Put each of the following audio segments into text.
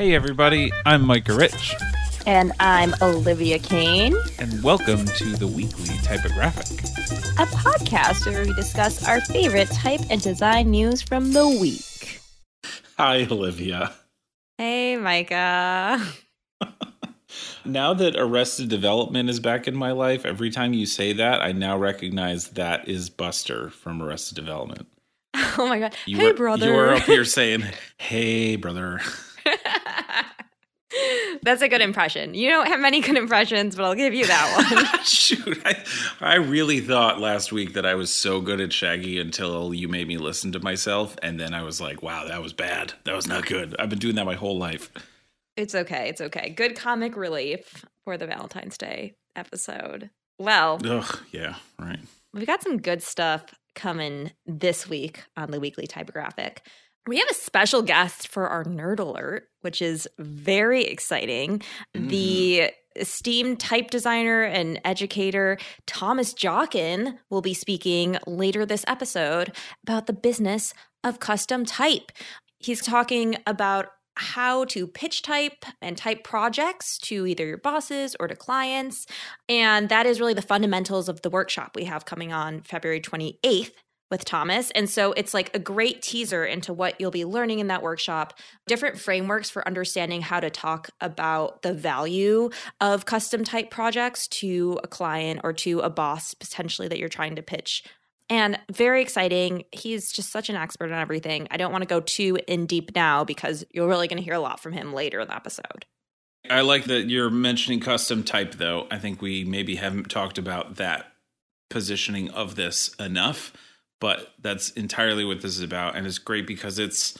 Hey, everybody, I'm Micah Rich, And I'm Olivia Kane, and welcome to the weekly typographic. a podcast where we discuss our favorite type and design news from the week. Hi, Olivia. Hey, Micah. Now that Arrested Development is back in my life, every time you say that, I now recognize that is Buster from Arrested Development. Oh my god. You hey, were, brother. You were up here saying, "Hey, brother." That's a good impression. You don't have many good impressions, but I'll give you that one. Shoot, I, I really thought last week that I was so good at Shaggy until you made me listen to myself, and then I was like, "Wow, that was bad. That was not good." I've been doing that my whole life. it's okay. It's okay. Good comic relief for the Valentine's Day episode. Well, Ugh, yeah, right. We've got some good stuff coming this week on the weekly typographic. We have a special guest for our nerd alert, which is very exciting. The mm-hmm. esteemed type designer and educator Thomas Jockin will be speaking later this episode about the business of custom type. He's talking about how to pitch type and type projects to either your bosses or to clients. And that is really the fundamentals of the workshop we have coming on February 28th with Thomas. And so it's like a great teaser into what you'll be learning in that workshop, different frameworks for understanding how to talk about the value of custom type projects to a client or to a boss potentially that you're trying to pitch. And very exciting. He's just such an expert on everything. I don't want to go too in deep now because you're really going to hear a lot from him later in the episode. I like that you're mentioning custom type, though. I think we maybe haven't talked about that positioning of this enough, but that's entirely what this is about, and it's great because it's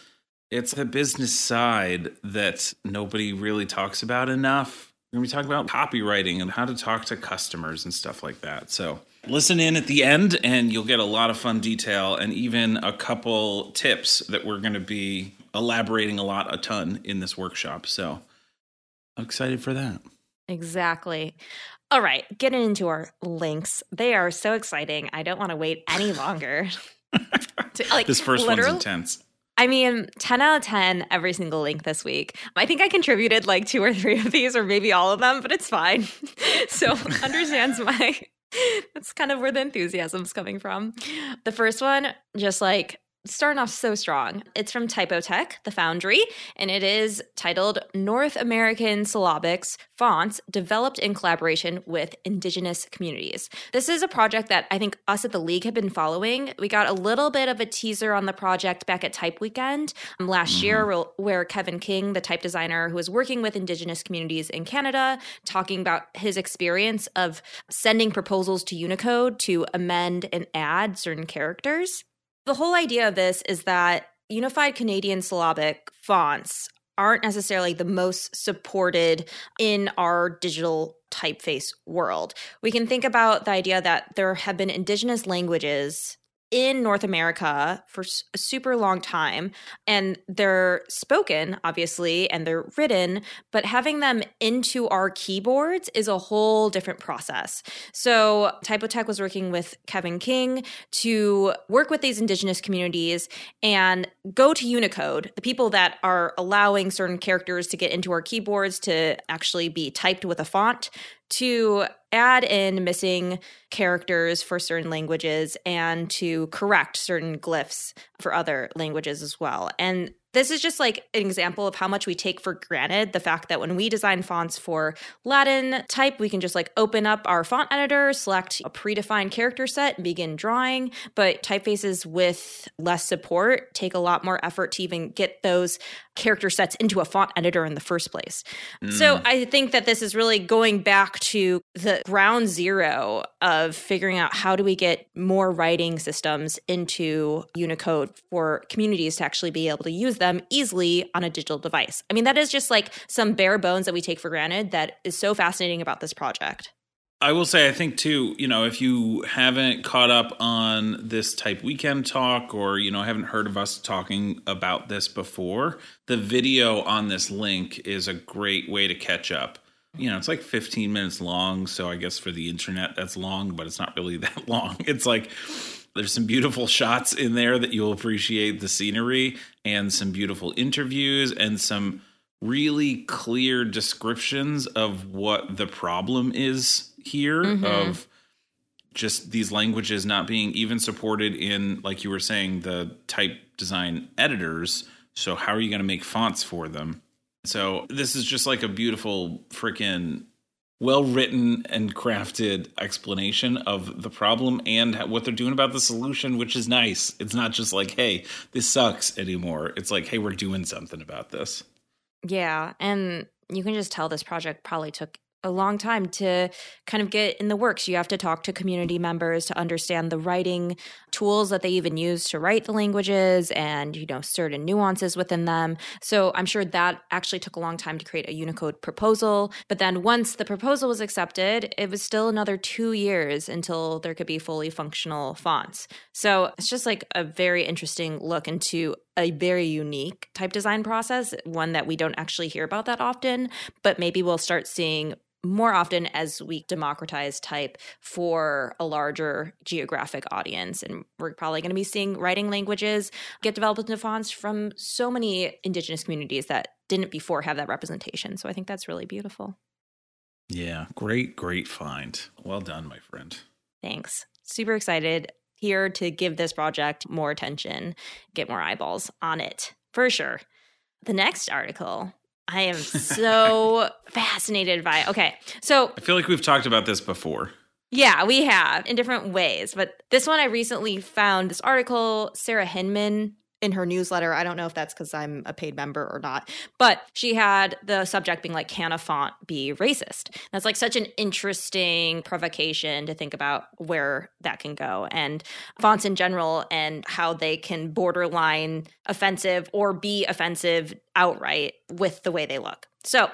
it's the business side that nobody really talks about enough. We're gonna be talking about copywriting and how to talk to customers and stuff like that. So listen in at the end, and you'll get a lot of fun detail and even a couple tips that we're gonna be elaborating a lot, a ton in this workshop. So I'm excited for that. Exactly. All right, getting into our links. They are so exciting. I don't want to wait any longer. To- like this first one's intense. I mean, 10 out of 10 every single link this week. I think I contributed like two or three of these, or maybe all of them, but it's fine. so understands my. That's kind of where the enthusiasm's coming from. The first one, just like starting off so strong. It's from Typotheque, the foundry, and it is titled North American Syllabics Fonts Developed in Collaboration with Indigenous Communities. This is a project that I think us at the League have been following. We got a little bit of a teaser on the project back at Type Weekend um, last year, where, where Kevin King, the type designer who is working with Indigenous communities in Canada, talking about his experience of sending proposals to Unicode to amend and add certain characters. The whole idea of this is that unified Canadian syllabic fonts aren't necessarily the most supported in our digital typeface world. We can think about the idea that there have been indigenous languages in North America for a super long time and they're spoken obviously and they're written but having them into our keyboards is a whole different process. So Typotheque was working with Kevin King to work with these indigenous communities and go to Unicode, the people that are allowing certain characters to get into our keyboards to actually be typed with a font to add in missing characters for certain languages and to correct certain glyphs for other languages as well. And this is just like an example of how much we take for granted the fact that when we design fonts for Latin type, we can just like open up our font editor, select a predefined character set, and begin drawing. But typefaces with less support take a lot more effort to even get those character sets into a font editor in the first place. So mm. I think that this is really going back to the ground zero of figuring out how do we get more writing systems into Unicode for communities to actually be able to use them easily on a digital device. I mean, that is just like some bare bones that we take for granted that is so fascinating about this project. I will say, I think too, you know, if you haven't caught up on this type weekend talk or, you know, haven't heard of us talking about this before, the video on this link is a great way to catch up. You know, it's like 15 minutes long. So I guess for the internet, that's long, but it's not really that long. It's like, there's some beautiful shots in there that you'll appreciate the scenery and some beautiful interviews and some really clear descriptions of what the problem is here mm-hmm. of just these languages not being even supported in like you were saying the type design editors. So how are you going to make fonts for them? So this is just like a beautiful freaking well written and crafted explanation of the problem and what they're doing about the solution which is nice. It's not just like hey this sucks anymore. It's like hey we're doing something about this yeah and you can just tell this project probably took a long time to kind of get in the works. You have to talk to community members to understand the writing tools that they even use to write the languages and, you know, certain nuances within them. So I'm sure that actually took a long time to create a Unicode proposal. But then once the proposal was accepted, it was still another two years until there could be fully functional fonts. So it's just like a very interesting look into a very unique type design process, one that we don't actually hear about that often, but maybe we'll start seeing more often as we democratize type for a larger geographic audience. And we're probably going to be seeing writing languages get developed into fonts from so many indigenous communities that didn't before have that representation. So I think that's really beautiful. Yeah, great, great find. Well done, my friend. Thanks. Super excited here to give this project more attention, get more eyeballs on it for sure. The next article I am so fascinated by. It. Okay, so I feel like we've talked about this before. Yeah, we have in different ways, but this one I recently found this article. Sarah Hyndman in her newsletter. I don't know if that's because I'm a paid member or not, but she had the subject being like, can a font be racist? That's like such an interesting provocation to think about where that can go and fonts in general and how they can borderline offensive or be offensive outright with the way they look. So,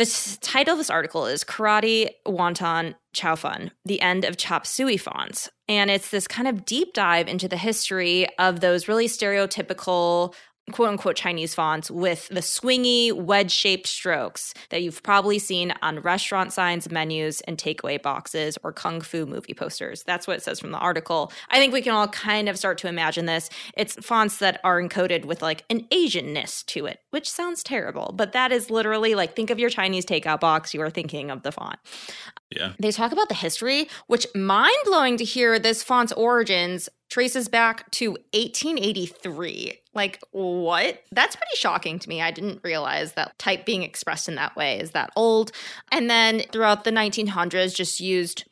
the title of this article is Karate Wonton Chow Fun, The End of Chop Suey Fonts. And it's this kind of deep dive into the history of those really stereotypical quote unquote Chinese fonts with the swingy wedge shaped strokes that you've probably seen on restaurant signs, menus, and takeaway boxes or kung fu movie posters. That's what it says from the article. I think we can all kind of start to imagine this. It's fonts that are encoded with like an Asianness to it, which sounds terrible, but that is literally like think of your Chinese takeout box, you are thinking of the font. Yeah. They talk about the history, which mind blowing to hear this font's origins traces back to 1883. Like, what? That's pretty shocking to me. I didn't realize that type being expressed in that way is that old. And then throughout the 1900s, just used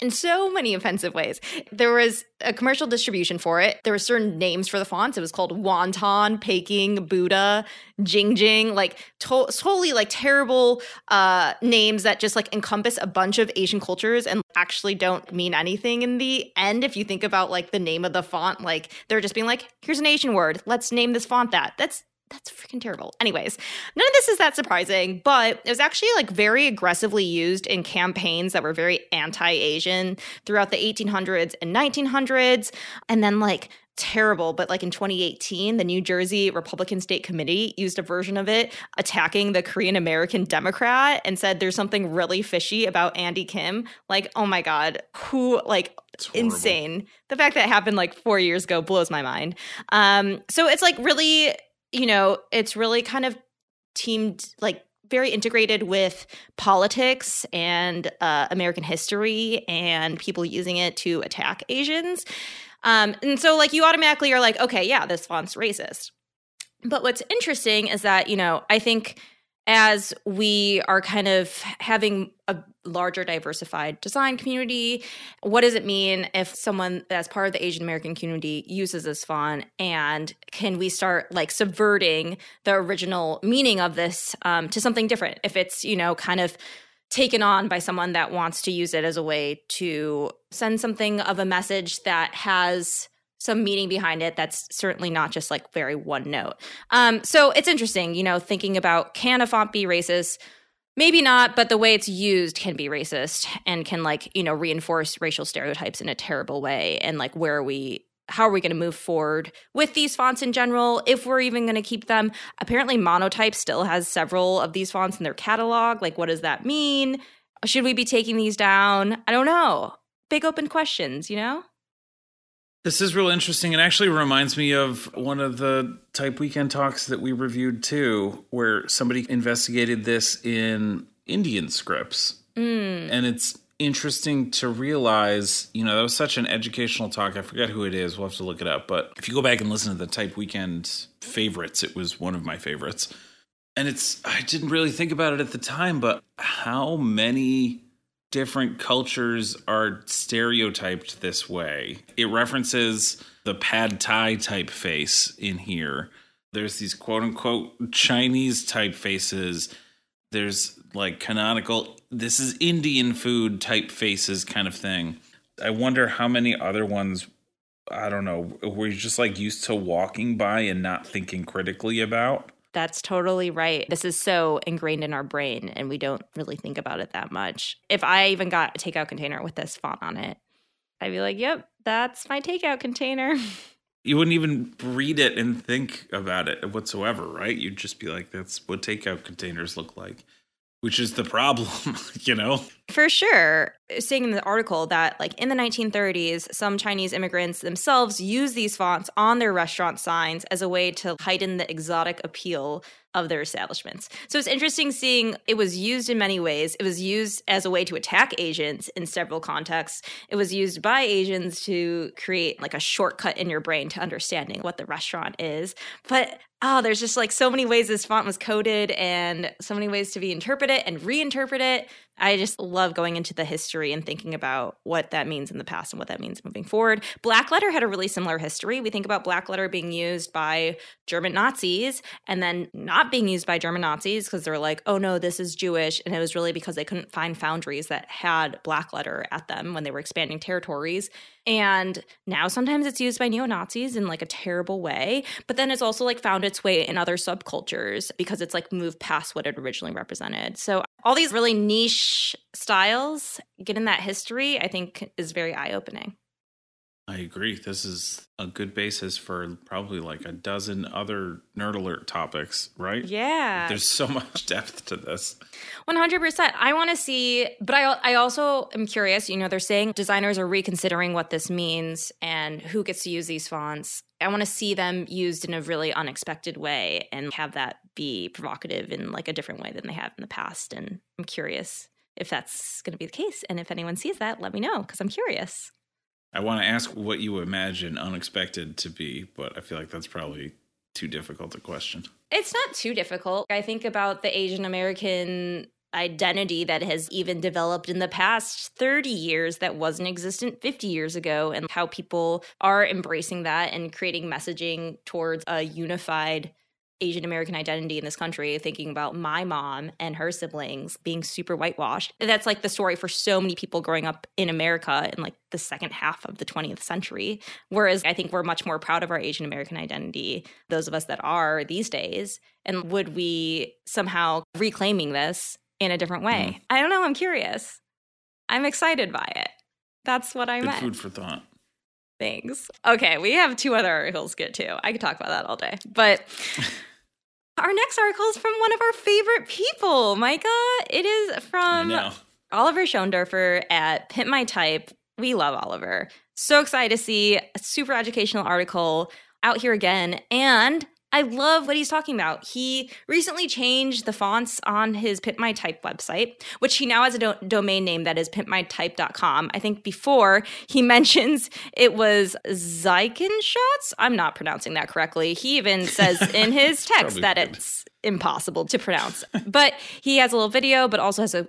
in so many offensive ways. There was a commercial distribution for it. There were certain names for the fonts. It was called Wonton, Peking, Buddha, Jing Jing, like to- totally like terrible uh, names that just like encompass a bunch of Asian cultures and actually don't mean anything in the end. If you think about like the name of the font, like they're just being like, here's an Asian word. Let's name this font that. That's that's freaking terrible. Anyways, none of this is that surprising, but it was actually like very aggressively used in campaigns that were very anti-Asian throughout the 1800s and 1900s. And then like terrible, but like in 2018, the New Jersey Republican State Committee used a version of it attacking the Korean American Democrat and said there's something really fishy about Andy Kim. Like, oh my God, who, like, insane. The fact that happened like four years ago blows my mind. Um, so it's like really you know, it's really kind of teamed like very integrated with politics and uh, American history and people using it to attack Asians. Um, and so, like, you automatically are like, okay, yeah, this font's racist. But what's interesting is that, you know, I think as we are kind of having a larger diversified design community what does it mean if someone that's part of the asian american community uses this font and can we start like subverting the original meaning of this um, to something different if it's you know kind of taken on by someone that wants to use it as a way to send something of a message that has some meaning behind it that's certainly not just like very one note. Um, so it's interesting, you know, thinking about can a font be racist? Maybe not, but the way it's used can be racist and can like, you know, reinforce racial stereotypes in a terrible way. And like, where are we? How are we going to move forward with these fonts in general? If we're even going to keep them, apparently Monotype still has several of these fonts in their catalog. Like, what does that mean? Should we be taking these down? I don't know. Big open questions, you know? This is real interesting. It actually reminds me of one of the type weekend talks that we reviewed too, where somebody investigated this in Indian scripts. Mm. And it's interesting to realize, you know, that was such an educational talk. I forget who it is. We'll have to look it up. But if you go back and listen to the type weekend favorites, it was one of my favorites. And it's, I didn't really think about it at the time, but how many different cultures are stereotyped this way. It references the pad thai typeface in here. There's these quote unquote Chinese typefaces. There's like canonical, this is Indian food typefaces kind of thing. I wonder how many other ones, I don't know, we're just like used to walking by and not thinking critically about. That's totally right. This is so ingrained in our brain, and we don't really think about it that much. If I even got a takeout container with this font on it, I'd be like, yep, that's my takeout container. You wouldn't even read it and think about it whatsoever, right? You'd just be like, that's what takeout containers look like, which is the problem, you know? For sure. Uh, seeing in the article that, like, in the 1930s, some Chinese immigrants themselves used these fonts on their restaurant signs as a way to heighten the exotic appeal of their establishments. So it's interesting seeing it was used in many ways. It was used as a way to attack Asians in several contexts. It was used by Asians to create like a shortcut in your brain to understanding what the restaurant is. But oh, there's just like so many ways this font was coded and so many ways to be interpreted and reinterpret it. I just love going into the history and thinking about what that means in the past and what that means moving forward. Black letter had a really similar history. We think about black letter being used by German Nazis and then not being used by German Nazis because they're like, oh no, this is Jewish. And it was really because they couldn't find foundries that had black letter at them when they were expanding territories. And now sometimes it's used by neo Nazis in like a terrible way, but then it's also like found its way in other subcultures because it's like moved past what it originally represented. So all these really niche styles, getting that history, I think is very eye opening. I agree. This is a good basis for probably like a dozen other nerd alert topics, right? Yeah. There's so much depth to this. 100%. I want to see, but I, I also am curious. You know, they're saying designers are reconsidering what this means and who gets to use these fonts. I want to see them used in a really unexpected way and have that be provocative in like a different way than they have in the past. And I'm curious if that's going to be the case. And if anyone sees that, let me know because I'm curious. I want to ask what you imagine unexpected to be, but I feel like that's probably too difficult a question. It's not too difficult. I think about the Asian American identity that has even developed in the past 30 years that wasn't existent 50 years ago and how people are embracing that and creating messaging towards a unified Asian American identity in this country, thinking about my mom and her siblings being super whitewashed. That's like the story for so many people growing up in America in like the second half of the 20th century. Whereas I think we're much more proud of our Asian American identity, those of us that are these days. And would we somehow reclaiming this in a different way? Mm. I don't know. I'm curious. I'm excited by it. That's what I Good meant. Food for thought. Thanks. Okay, we have two other articles to get to. I could talk about that all day. But our next article is from one of our favorite people, Micah. It is from Oliver Schoendorfer at Pimp My Type. We love Oliver. So excited to see a super educational article out here again. And I love what he's talking about. He recently changed the fonts on his Pimp My Type website, which he now has a do- domain name that is pimpmytype.com. I think before he mentions it was Shots. I'm not pronouncing that correctly. He even says in his text that good. it's impossible to pronounce. but he has a little video, but also has a,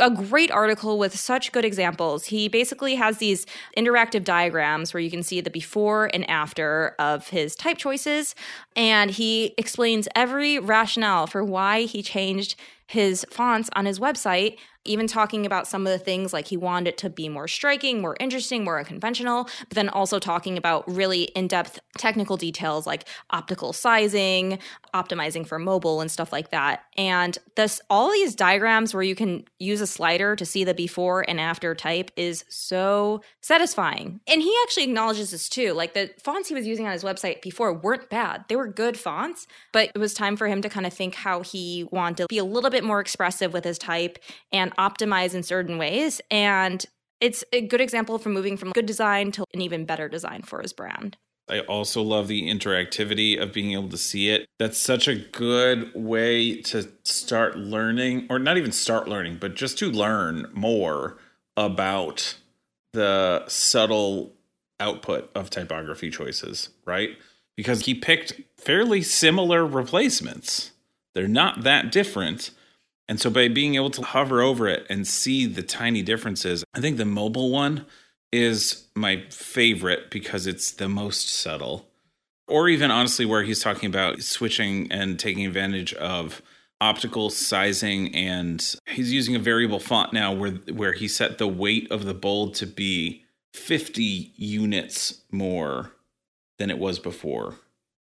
a great article with such good examples. He basically has these interactive diagrams where you can see the before and after of his type choices. And he explains every rationale for why he changed his fonts on his website even talking about some of the things like he wanted it to be more striking, more interesting, more unconventional, but then also talking about really in depth technical details like optical sizing, optimizing for mobile, and stuff like that. And this, all these diagrams where you can use a slider to see the before and after type is so satisfying. And he actually acknowledges this too. Like the fonts he was using on his website before weren't bad, they were good fonts, but it was time for him to kind of think how he wanted to be a little bit more expressive with his type and optimize in certain ways. And it's a good example for moving from good design to an even better design for his brand. I also love the interactivity of being able to see it. That's such a good way to start learning, or not even start learning, but just to learn more about the subtle output of typography choices, right? Because he picked fairly similar replacements. They're not that different. And so by being able to hover over it and see the tiny differences, I think the mobile one is my favorite because it's the most subtle. Or even honestly, where he's talking about switching and taking advantage of optical sizing and he's using a variable font now where where he set the weight of the bold to be 50 units more than it was before.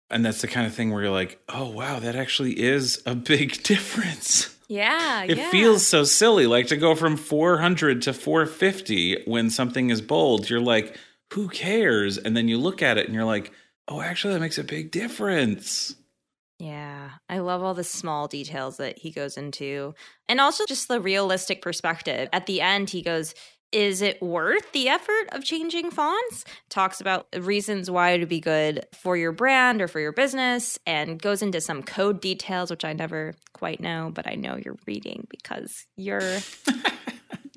And that's the kind of thing where you're like, "Oh wow, that actually is a big difference." Yeah, it yeah. feels so silly like to go from 400 to 450 when something is bold you're like who cares and then you look at it and you're like oh actually that makes a big difference Yeah, I love all the small details that he goes into. And also just the realistic perspective. At the end, he goes, Is it worth the effort of changing fonts? Talks about reasons why it would be good for your brand or for your business and goes into some code details, which I never quite know, but I know you're reading because you're.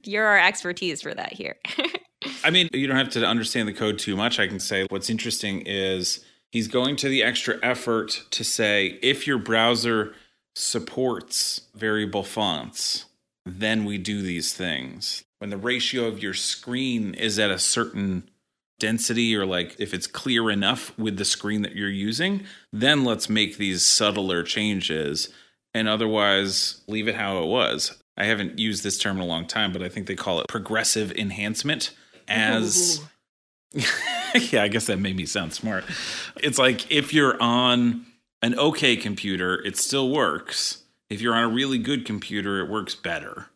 You're our expertise for that here. i mean you don't have to understand the code too much i can say what's interesting is he's going to the extra effort to say if your browser supports variable fonts then we do these things when the ratio of your screen is at a certain density or like if it's clear enough with the screen that you're using, then let's make these subtler changes and otherwise leave it how it was. I haven't used this term in a long time, but I think they call it progressive enhancement as yeah, I guess that made me sound smart. It's like if you're on an okay computer, it still works. If you're on a really good computer, it works better.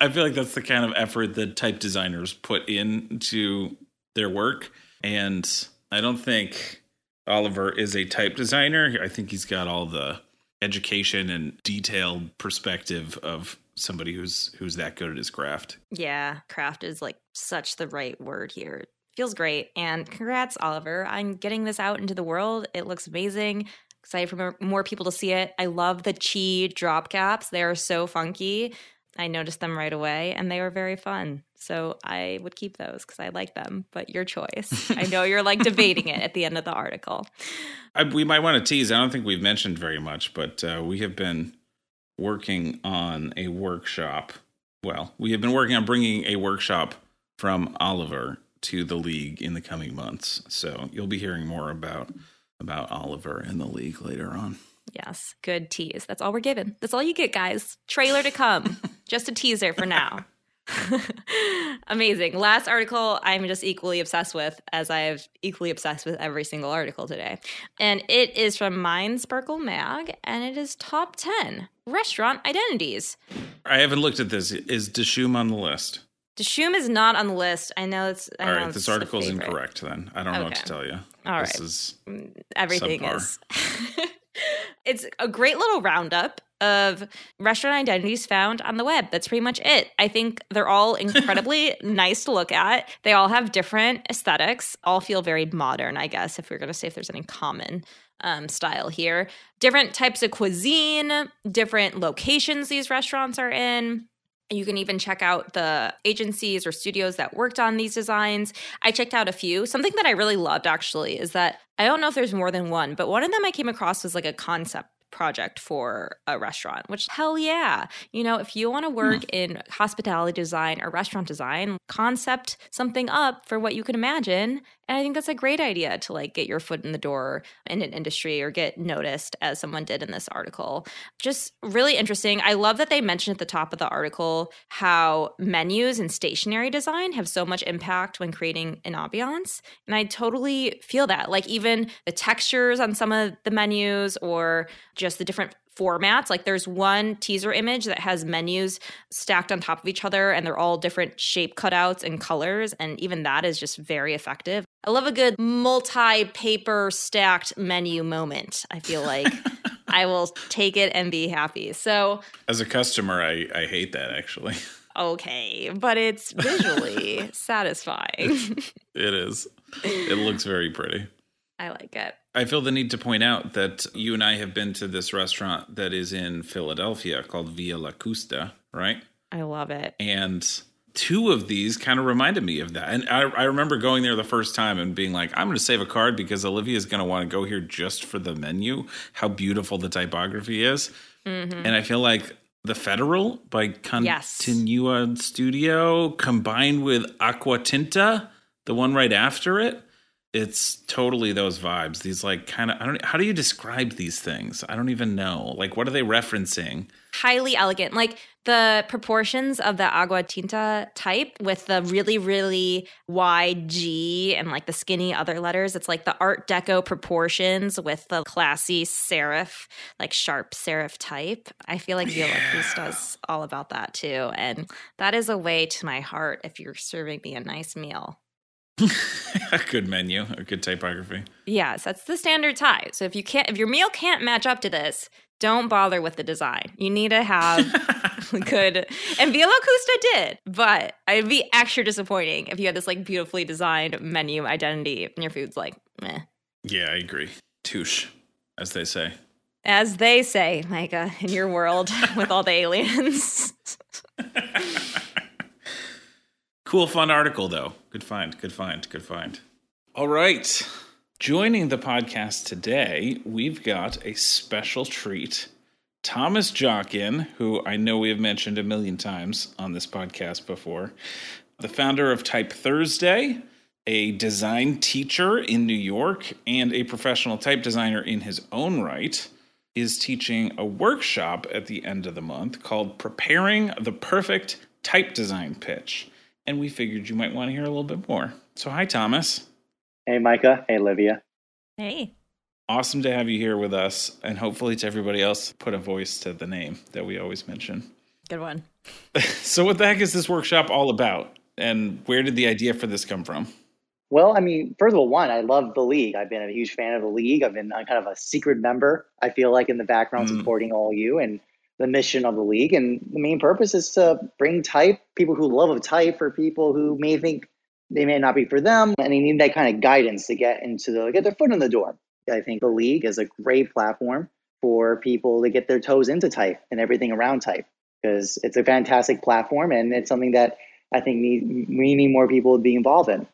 I feel like that's the kind of effort that type designers put into their work. And I don't think Oliver is a type designer. I think he's got all the education and detailed perspective of somebody who's who's that good at his craft. Yeah, craft is like such the right word here. Feels great. And congrats, Oliver. I'm getting this out into the world. It looks amazing. Excited for more, people to see it. I love the Chi drop caps. They are so funky. I noticed them right away and they were very fun. So I would keep those because I like them, but your choice. I know you're like debating it at the end of the article. I, we might want to tease. I don't think we've mentioned very much, but uh, we have been working on a workshop. Well, we have been working on bringing a workshop from Oliver to the league in the coming months. So you'll be hearing more about about Oliver and the league later on. Yes, good tease. That's all we're given. That's all you get, guys. Trailer to come. just a teaser for now. Amazing. Last article I'm just equally obsessed with, as I've equally obsessed with every single article today. And it is from Mind Sparkle Mag, and it is top 10 restaurant identities. I haven't looked at this. Is Dishoom on the list? Dishoom is not on the list. I know it's. I All know right, it's this article is incorrect then. I don't know what to tell you. All this right. is everything subpar. is. it's a great little roundup of restaurant identities found on the web. That's pretty much it. I think they're all incredibly nice to look at. They all have different aesthetics, all feel very modern, I guess, if we're going to say if there's any common um, style here. Different types of cuisine, different locations these restaurants are in. You can even check out the agencies or studios that worked on these designs. I checked out a few. Something that I really loved actually is that I don't know if there's more than one, but one of them I came across was like a concept project for a restaurant, which hell yeah. You know, if you want to work mm. in hospitality design or restaurant design, concept something up for what you can imagine. And I think that's a great idea to like get your foot in the door in an industry or get noticed as someone did in this article. Just really interesting. I love that they mentioned at the top of the article how menus and stationery design have so much impact when creating an ambiance. And I totally feel that. Like even the textures on some of the menus or just the different formats. Like there's one teaser image that has menus stacked on top of each other and they're all different shape cutouts and colors. And even that is just very effective. I love a good multi paper stacked menu moment. I feel like I will take it and be happy. So as a customer, I I hate that actually. okay, but it's visually satisfying. It is. It looks very pretty. I like it. I feel the need to point out that you and I have been to this restaurant that is in Philadelphia called Via Locusta, right? I love it. And two of these kind of reminded me of that. And I, I remember going there the first time and being like, I'm going to save a card because Olivia is going to want to go here just for the menu, how beautiful the typography is. Mm-hmm. And I feel like the Federal by Yes. Continua Studio combined with Aqua Tinta, the one right after it, it's totally those vibes. These like kind of I don't how do you describe these things? I don't even know. Like what are they referencing? highly elegant. Like the proportions of the agua tinta type with the really, really wide G and like the skinny other letters. It's like the Art Deco proportions with the classy serif, like sharp serif type. I feel like Viola Cruz does all about that too. And that is a way to my heart if you're serving me a nice meal. a good menu, a good typography. Yes, that's the standard tie. So if you can't if your meal can't match up to this, don't bother with the design. You need to have good and Via Locusta did, but it'd be extra disappointing if you had this like beautifully designed menu identity and your food's like meh. Yeah, I agree. Touche, as they say. As they say, Micah, in your world with all the aliens. Cool, fun article, though. Good find, good find, good find. All right. Joining the podcast today, we've got a special treat. Thomas Jockin, who I know we have mentioned a million times on this podcast before, the founder of Type Thursday, a design teacher in New York, and a professional type designer in his own right, is teaching a workshop at the end of the month called Preparing the Perfect Type Design Pitch and we figured you might want to hear a little bit more. So, hi, Thomas. Hey, Micah. Hey, Olivia. Hey. Awesome to have you here with us, and hopefully to everybody else, put a voice to the name that we always mention. Good one. so, what the heck is this workshop all about, and where did the idea for this come from? Well, I mean, first of all, one, I love the league. I've been a huge fan of the league. I've been kind of a secret member. I feel like in the background Mm. supporting all you and the mission of the league. And the main purpose is to bring type, people who love a type, or people who may think they may not be for them, and they need that kind of guidance to get into the get their foot in the door. I think the league is a great platform for people to get their toes into type and everything around type because it's a fantastic platform and it's something that I think need, we need more people to be involved in.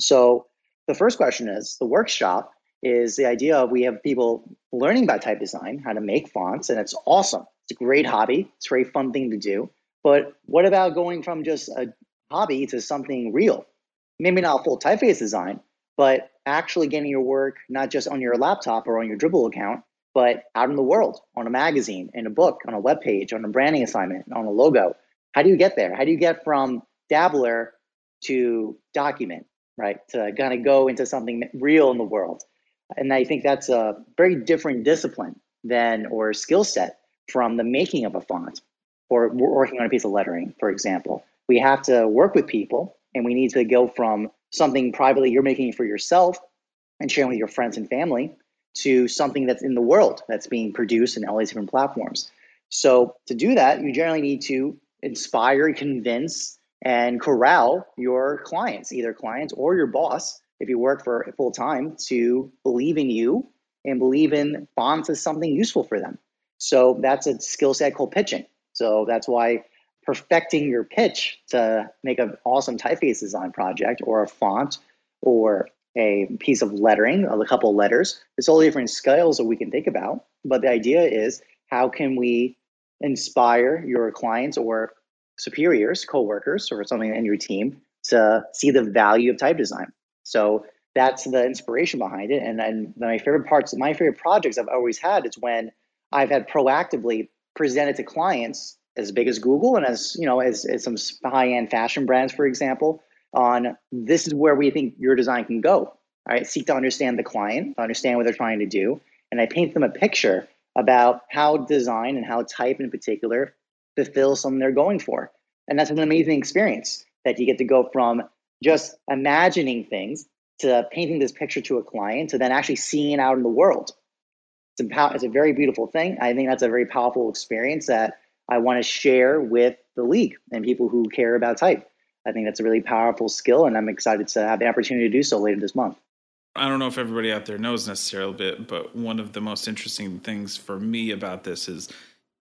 So the first question is the workshop is the idea of we have people learning about type design, how to make fonts, and it's awesome. A great hobby. It's a very fun thing to do. But what about going from just a hobby to something real? Maybe not a full typeface design, but actually getting your work not just on your laptop or on your Dribbble account, but out in the world, on a magazine, in a book, on a web page, on a branding assignment, on a logo. How do you get there? How do you get from dabbler to document, right? To kind of go into something real in the world. And I think that's a very different discipline than or skill set from the making of a font or working on a piece of lettering, for example. We have to work with people and we need to go from something privately you're making for yourself and sharing with your friends and family to something that's in the world that's being produced in all these different platforms. So to do that, you generally need to inspire, convince, and corral your clients, either clients or your boss, if you work for full time, to believe in you and believe in fonts as something useful for them. So that's a skill set called pitching. So that's why perfecting your pitch to make an awesome typeface design project or a font or a piece of lettering, a couple letters. There's all different scales that we can think about. But the idea is how can we inspire your clients or superiors, coworkers, or something in your team to see the value of type design. So that's the inspiration behind it. And, and my favorite parts, my favorite projects I've always had is when I've had proactively presented to clients as big as Google and as you know as, as some high-end fashion brands, for example, on this is where we think your design can go. All right, seek to understand the client, understand what they're trying to do, and I paint them a picture about how design and how type in particular fulfills something they're going for. And that's an amazing experience that you get to go from just imagining things to painting this picture to a client to then actually seeing it out in the world. It's a, it's a very beautiful thing. I think that's a very powerful experience that I want to share with the league and people who care about type. I think that's a really powerful skill, and I'm excited to have the opportunity to do so later this month. I don't know if everybody out there knows necessarily, a bit, but one of the most interesting things for me about this is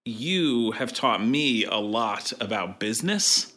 you have taught me a lot about business.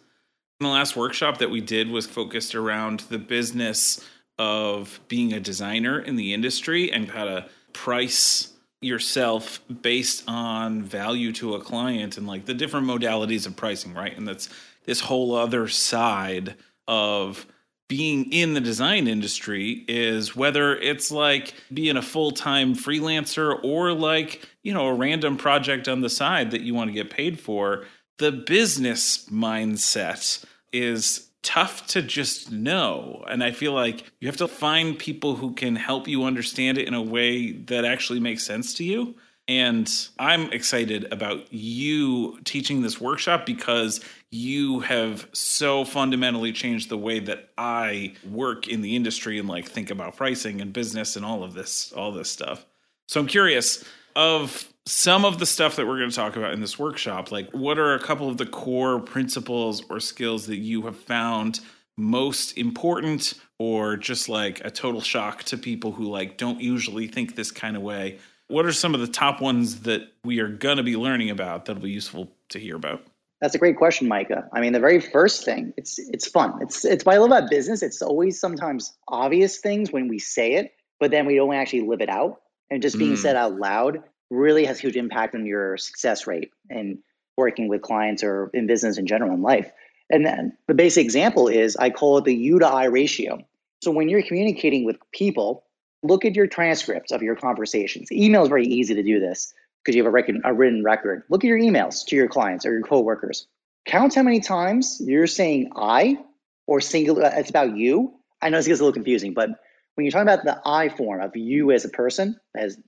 In the last workshop that we did was focused around the business of being a designer in the industry and how to price yourself based on value to a client and like the different modalities of pricing, right? And that's this whole other side of being in the design industry is whether it's like being a full-time freelancer or like, you know, a random project on the side that you want to get paid for, the business mindset is tough to just know. And I feel like you have to find people who can help you understand it in a way that actually makes sense to you. And I'm excited about you teaching this workshop because you have so fundamentally changed the way that I work in the industry and like think about pricing and business and all of this all this stuff. So I'm curious of some of the stuff that we're going to talk about in this workshop, like what are a couple of the core principles or skills that you have found most important or just like a total shock to people who like don't usually think this kind of way what are some of the top ones that we are going to be learning about that'll be useful to hear about? That's a great question, Micah. I mean, the very first thing, it's it's fun. It's it's what I love about business. It's always sometimes obvious things when we say it, but then we don't actually live it out. And just being mm. said out loud really has huge impact on your success rate and working with clients or in business in general in life. And then the basic example is I call it the U to I ratio. So when you're communicating with people, look at your transcripts of your conversations. Email is very easy to do this because you have a, a written record. Look at your emails to your clients or your coworkers. Count how many times you're saying I or singular, uh, it's about you. I know this gets a little confusing, but when you're talking about the I form of you as a person, as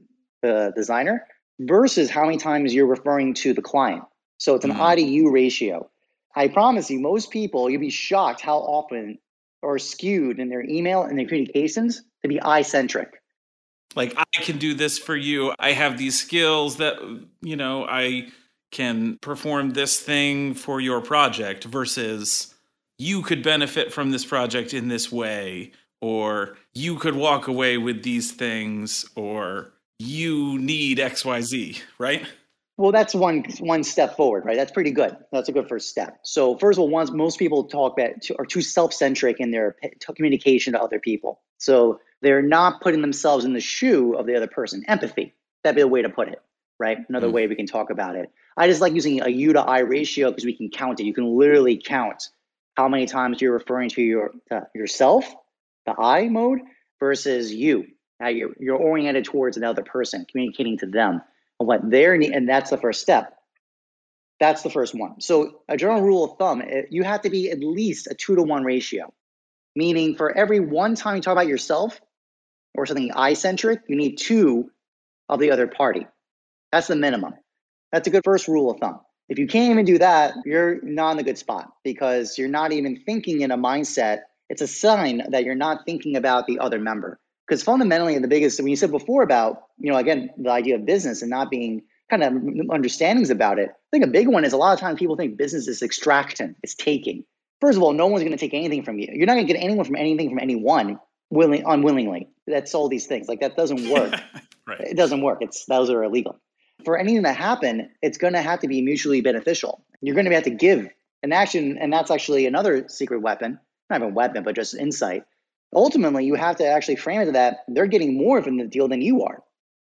the designer, versus how many times you're referring to the client. So it's an mm. I to you ratio. I promise you, most people, you'll be shocked how often are skewed in their email and their communications to be I centric. Like I can do this for you. I have these skills that you know I can perform this thing for your project versus you could benefit from this project in this way or you could walk away with these things or you need xyz right well, that's one one step forward, right? That's pretty good. That's a good first step. So, first of all, once most people talk about are too self centric in their communication to other people. So they're not putting themselves in the shoe of the other person. Empathy. That'd be a way to put it, right? Another mm way we can talk about it. I just like using a U to I ratio because we can count it. You can literally count how many times you're referring to your uh, yourself, the I mode, versus you. How you're, you're oriented towards another person, communicating to them what their need, and that's the first step. That's the first one. So a general rule of thumb, eh, you have to be at least a two to one ratio, meaning for every one time you talk about yourself or something I-centric, you need two of the other party. That's the minimum. That's a good first rule of thumb. If you can't even do that, you're not in a good spot because you're not even thinking in a mindset. It's a sign that you're not thinking about the other member. Because fundamentally, the biggest, when you said before about, you know, again, the idea of business and not being kind of understandings about it, I think a big one is a lot of times people think business is extraction, it's taking. First of all, no one's going to take anything from you. You're not going to get anyone from anything from anyone willing, unwillingly. That's all these things. Like that doesn't work. right. It doesn't work. It's those are illegal. For anything to happen, it's going to have to be mutually beneficial. You're going to have to give an action, and that's actually another secret weapon. Not even weapon, but just insight ultimately you have to actually frame it to that they're getting more from the deal than you are.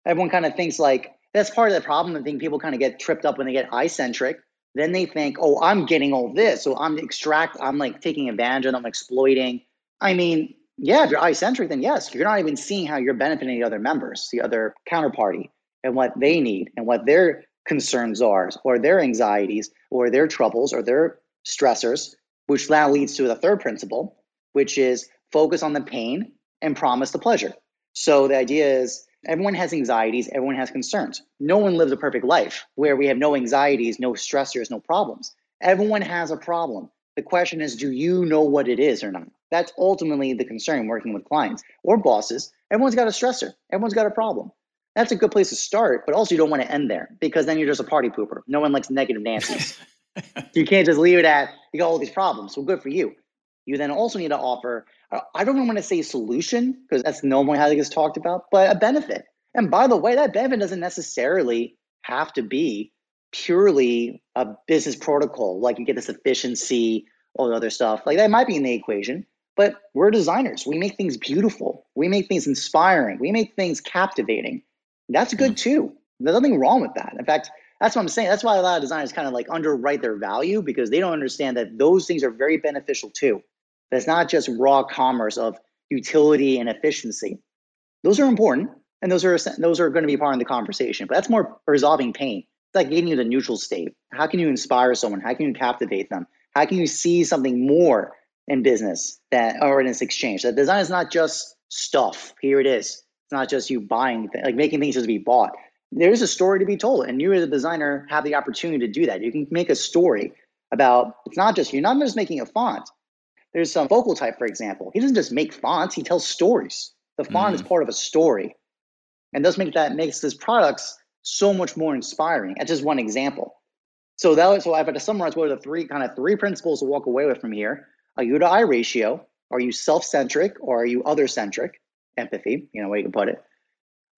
Everyone kind of thinks like that's part of the problem. I think people kind of get tripped up when they get I centric. Then they think, oh, I'm getting all this. So I'm extract, I'm like taking advantage of them, exploiting. I mean, yeah, if you're I centric, then yes, you're not even seeing how you're benefiting the other members, the other counterparty, and what they need and what their concerns are, or their anxieties, or their troubles, or their stressors, which now leads to the third principle, which is focus on the pain and promise the pleasure. So the idea is everyone has anxieties, everyone has concerns. No one lives a perfect life where we have no anxieties, no stressors, no problems. Everyone has a problem. The question is, do you know what it is or not? That's ultimately the concern working with clients or bosses. Everyone's got a stressor, everyone's got a problem. That's a good place to start, but also you don't want to end there because then you're just a party pooper. No one likes negative Nancy's. you can't just leave it at you got all these problems. So good for you. You then also need to offer, I don't want to say solution because that's normally how it gets talked about, but a benefit. And by the way, that benefit doesn't necessarily have to be purely a business protocol, like you get this efficiency, all the other stuff. Like that might be in the equation, but we're designers. We make things beautiful. We make things inspiring. We make things captivating. That's good mm-hmm. too. There's nothing wrong with that. In fact, that's what I'm saying. That's why a lot of designers kind of like underwrite their value because they don't understand that those things are very beneficial too. That's not just raw commerce of utility and efficiency. Those are important, and those are those are going to be part of the conversation. But that's more resolving pain. It's like getting you to neutral state. How can you inspire someone? How can you captivate them? How can you see something more in business that or in this exchange? That design is not just stuff. Here it is. It's not just you buying like making things just to be bought there's a story to be told and you as a designer have the opportunity to do that you can make a story about it's not just you're not just making a font there's some focal type for example. He doesn't just make fonts he tells stories. The font mm. is part of a story. And does make that makes his products so much more inspiring. That's just one example. So that was so i've had to summarize what are the three kind of three principles to walk away with from here? A u to i ratio? Are you self-centric or are you other-centric? Empathy you know way you can put it.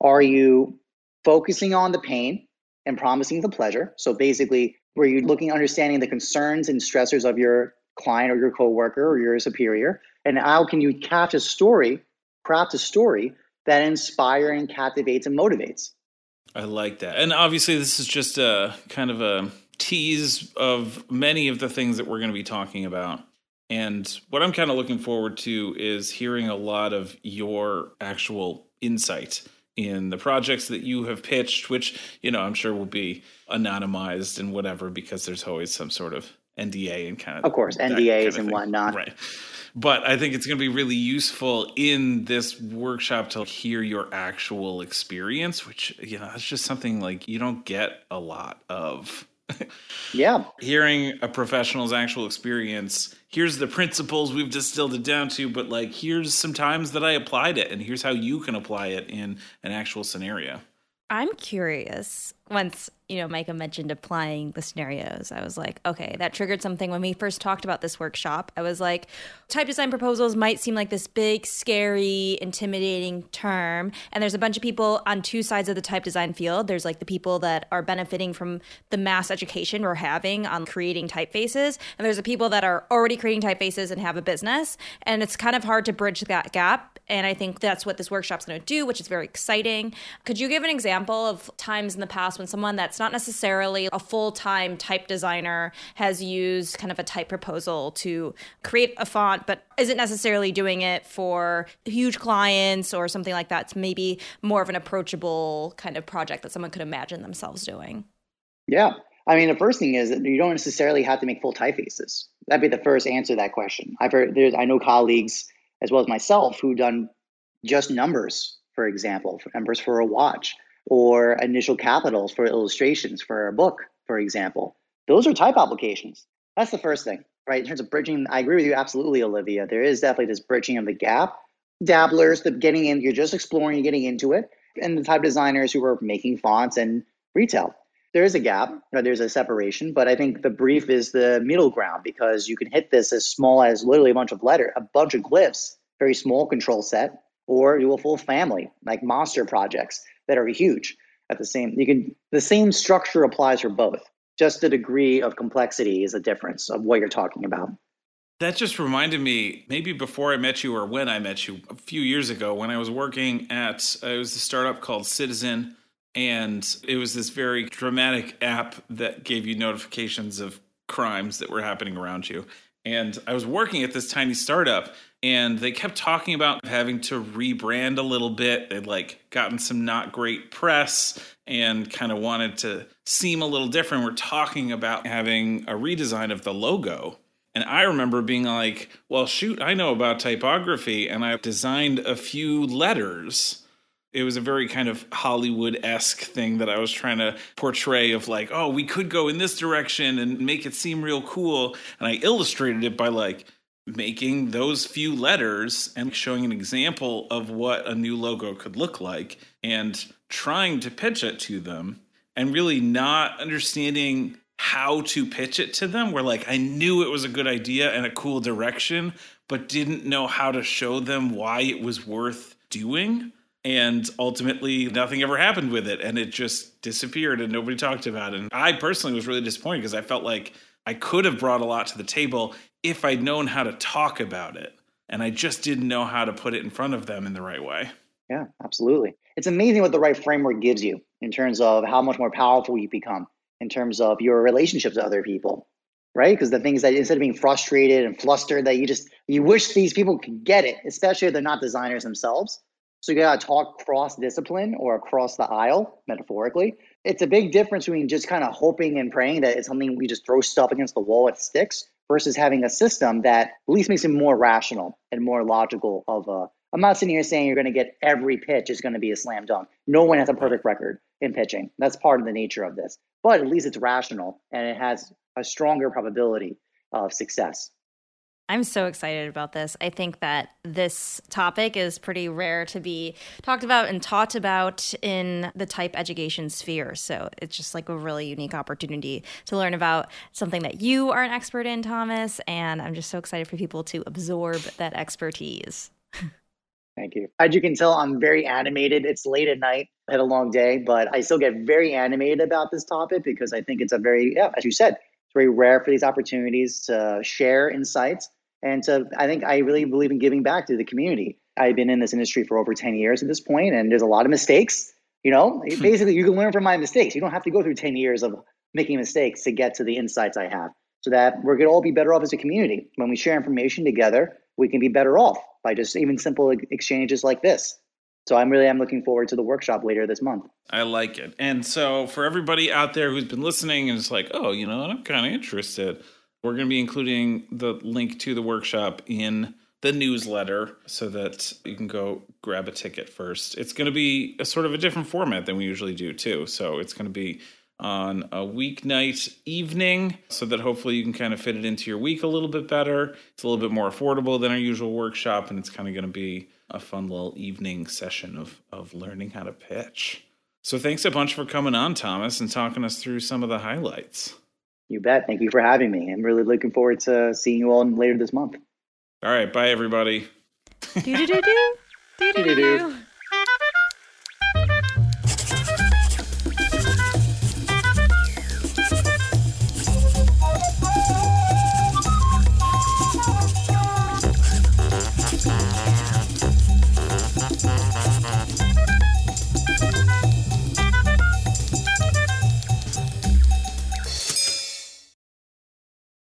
Are you focusing on the pain and promising the pleasure. So basically, where you're looking, understanding the concerns and stressors of your client or your coworker or your superior, and how can you craft a story, craft a story that inspires and captivates and motivates. I like that. And obviously, this is just a kind of a tease of many of the things that we're going to be talking about. And what I'm kind of looking forward to is hearing a lot of your actual insight in the projects that you have pitched, which, you know, I'm sure will be anonymized and whatever, because there's always some sort of NDA and kind of. Of course, NDAs kind of and whatnot. Right. But I think it's going to be really useful in this workshop to hear your actual experience, which, you know, it's just something like you don't get a lot of. yeah. Hearing a professional's actual experience here's the principles we've distilled it down to, but like here's some times that I applied it, and here's how you can apply it in an actual scenario. I'm curious once you know micah mentioned applying the scenarios i was like okay that triggered something. When we first talked about this workshop i was like type design proposals might seem like this big scary intimidating term. And there's a bunch of people on two sides of the type design field. There's like the people that are benefiting from the mass education we're having on creating typefaces. And there's the people that are already creating typefaces and have a business. And it's kind of hard to bridge that gap. And i think that's what this workshop's going to do which is very exciting. Could you give an example of times in the past when someone that's not necessarily a full time type designer has used kind of a type proposal to create a font, but isn't necessarily doing it for huge clients or something like that. It's maybe more of an approachable kind of project that someone could imagine themselves doing. Yeah. I mean, the first thing is that you don't necessarily have to make full typefaces. That'd be the first answer to that question. I've heard there's I know colleagues as well as myself who done just numbers, for example, numbers for a watch or initial capitals for illustrations for a book, for example. Those are type applications. That's the first thing, right? In terms of bridging, I agree with you absolutely, Olivia. There is definitely this bridging of the gap. Dabblers, the getting in, you're just exploring, you're getting into it, and the type designers who are making fonts and retail. There is a gap, there's a separation, but I think the brief is the middle ground because you can hit this as small as literally a bunch of letter, a bunch of glyphs, very small control set, or do a full family like monster projects that are huge at the same you can the same structure applies for both. Just the degree of complexity is a difference of what you're talking about. That just reminded me maybe before i met you or when i met you a few years ago when i was working at uh, it was a startup called citizen and it was this very dramatic app that gave you notifications of crimes that were happening around you and I was working at this tiny startup and they kept talking about having to rebrand a little bit. They'd like gotten some not great press and kind of wanted to seem a little different. We're talking about having a redesign of the logo. And I remember being like, well, shoot, I know about typography and I've designed a few letters it was a very kind of Hollywood esque thing that I was trying to portray of like, oh, we could go in this direction and make it seem real cool. And I illustrated it by like making those few letters and showing an example of what a new logo could look like and trying to pitch it to them and really not understanding how to pitch it to them where like I knew it was a good idea and a cool direction, but didn't know how to show them why it was worth doing. And ultimately, nothing ever happened with it. And it just disappeared and nobody talked about it. And I personally was really disappointed because I felt like I could have brought a lot to the table if I'd known how to talk about it. And I just didn't know how to put it in front of them in the right way. Yeah, absolutely. It's amazing what the right framework gives you in terms of how much more powerful you become in terms of your relationships to other people, right? Because the things that instead of being frustrated and flustered, that you just you wish these people could get it, especially if they're not designers themselves. So you gotta talk cross discipline or across the aisle, metaphorically. It's a big difference between just kind of hoping and praying that it's something we just throw stuff against the wall, it sticks, versus having a system that at least makes it more rational and more logical of a I'm not sitting here saying you're going to get every pitch is going to be a slam dunk. No one has a perfect record in pitching. That's part of the nature of this. But at least it's rational and it has a stronger probability of success. I'm so excited about this. I think that this topic is pretty rare to be talked about and taught about in the type education sphere. So it's just like a really unique opportunity to learn about something that you are an expert in, Thomas. And I'm just so excited for people to absorb that expertise. Thank you. As you can tell, I'm very animated. It's late at night. I had a long day, but I still get very animated about this topic because I think it's a very, yeah, as you said, it's very rare for these opportunities to share insights and so I think I really believe in giving back to the community. I've been in this industry for over 10 years at this point, and there's a lot of mistakes. You know, basically, you can learn from my mistakes. You don't have to go through 10 years of making mistakes to get to the insights I have so that we're going to all be better off as a community. When we share information together, we can be better off by just even simple exchanges like this. So I'm really I'm looking forward to the workshop later this month. I like it. And so for everybody out there who's been listening and it's like, "Oh, you know, I'm kind of interested." We're going to be including the link to the workshop in the newsletter so that you can go grab a ticket first. It's going to be a sort of a different format than we usually do too. So it's going to be on a weeknight evening so that hopefully you can kind of fit it into your week a little bit better. It's a little bit more affordable than our usual workshop, and it's kind of going to be a fun little evening session of, of learning how to pitch. So thanks a bunch for coming on, Thomas, and talking us through some of the highlights. You bet. Thank you for having me. I'm really looking forward to seeing you all later this month. All right. Bye, everybody. do do do do do do do.